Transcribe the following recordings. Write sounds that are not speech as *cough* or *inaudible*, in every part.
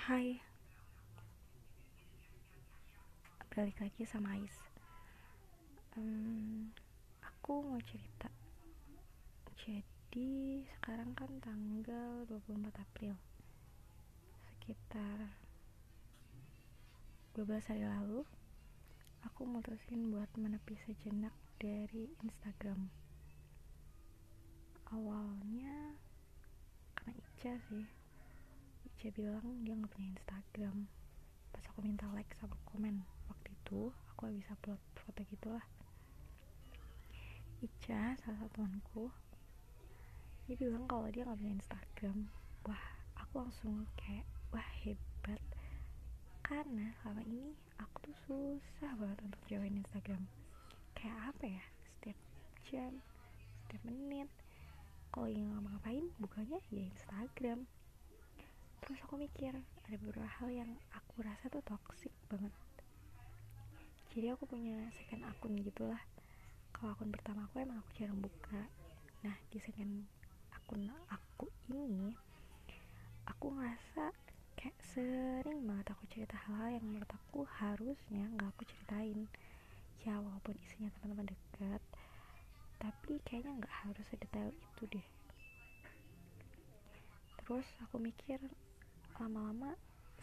Hai. Balik lagi sama Ais. Um, Aku mau cerita. Jadi sekarang kan tanggal 24 April. Sekitar 12 hari lalu Aku mutusin buat menepi sejenak dari Instagram. Awalnya karena Ica sih Ica bilang dia nggak punya Instagram. Pas aku minta like sama komen waktu itu aku habis upload foto gitulah. Ica salah satu temanku dia bilang kalau dia nggak punya Instagram. Wah aku langsung kayak wah hebat. Karena selama ini aku tuh susah banget untuk join Instagram. Kayak apa ya? Setiap jam setiap menit. Kalau ingin ngapa-ngapain bukannya ya Instagram terus aku mikir ada beberapa hal yang aku rasa tuh toxic banget. Jadi aku punya second akun gitulah. Kalau akun pertama aku emang aku jarang buka. Nah di second akun aku ini aku ngerasa kayak sering banget aku cerita hal-hal yang menurut aku harusnya nggak aku ceritain. Ya walaupun isinya teman-teman dekat tapi kayaknya nggak harus sedetail itu deh. Terus aku mikir lama-lama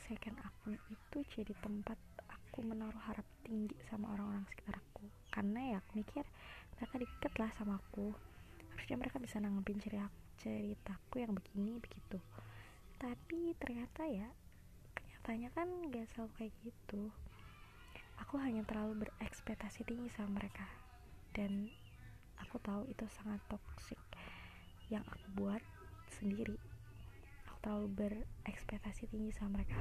second akun itu jadi tempat aku menaruh harap tinggi sama orang-orang sekitar aku. Karena ya aku mikir mereka deket lah sama aku. Harusnya mereka bisa nanggepin cerita ceritaku yang begini begitu. Tapi ternyata ya kenyataannya kan gak selalu kayak gitu. Aku hanya terlalu berekspektasi tinggi sama mereka. Dan aku tahu itu sangat toksik yang aku buat sendiri terlalu berekspektasi tinggi sama mereka.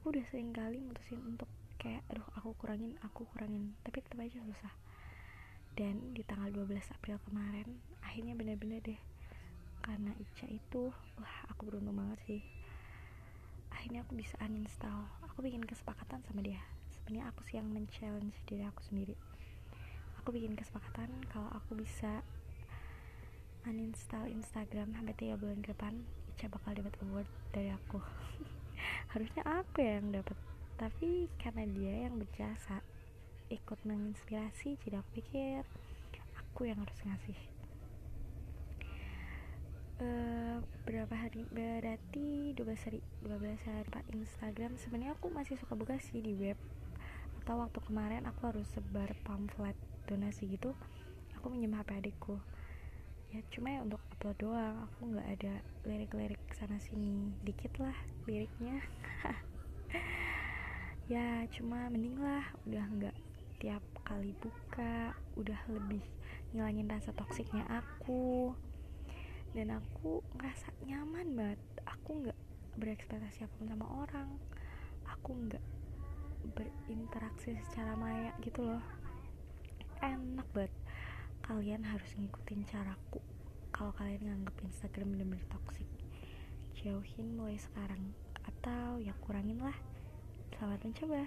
Aku udah sering kali mutusin untuk kayak aduh aku kurangin aku kurangin. Tapi tetap aja susah. Dan di tanggal 12 April kemarin akhirnya bener-bener deh karena Ica itu wah aku beruntung banget sih. Akhirnya aku bisa uninstall. Aku bikin kesepakatan sama dia. Sebenarnya aku sih yang men-challenge diri aku sendiri. Aku bikin kesepakatan kalau aku bisa uninstall Instagram sampai 3 bulan ke depan Ica bakal dapat award dari aku. *laughs* Harusnya aku yang dapat tapi karena dia yang berjasa ikut menginspirasi jadi aku pikir aku yang harus ngasih. Uh, berapa hari berarti 12 hari 12 hari pak Instagram. Sebenarnya aku masih suka buka sih di web. Atau waktu kemarin aku harus sebar pamflet donasi gitu. Aku minjem HP adikku ya cuma ya untuk upload doang. Aku nggak ada lirik-lirik sana sini. Dikit lah liriknya. *laughs* Ya cuma mending lah. Udah nggak tiap kali buka udah lebih ngilangin rasa toksiknya aku. Dan aku ngerasa nyaman banget. Aku nggak berekspektasi apa pun sama orang. Aku nggak berinteraksi secara maya gitu loh. Enak banget kalian harus ngikutin caraku. Kalau kalian nganggep Instagram bener-bener toxic jauhin mulai sekarang. Atau ya kurangin lah. Selamat mencoba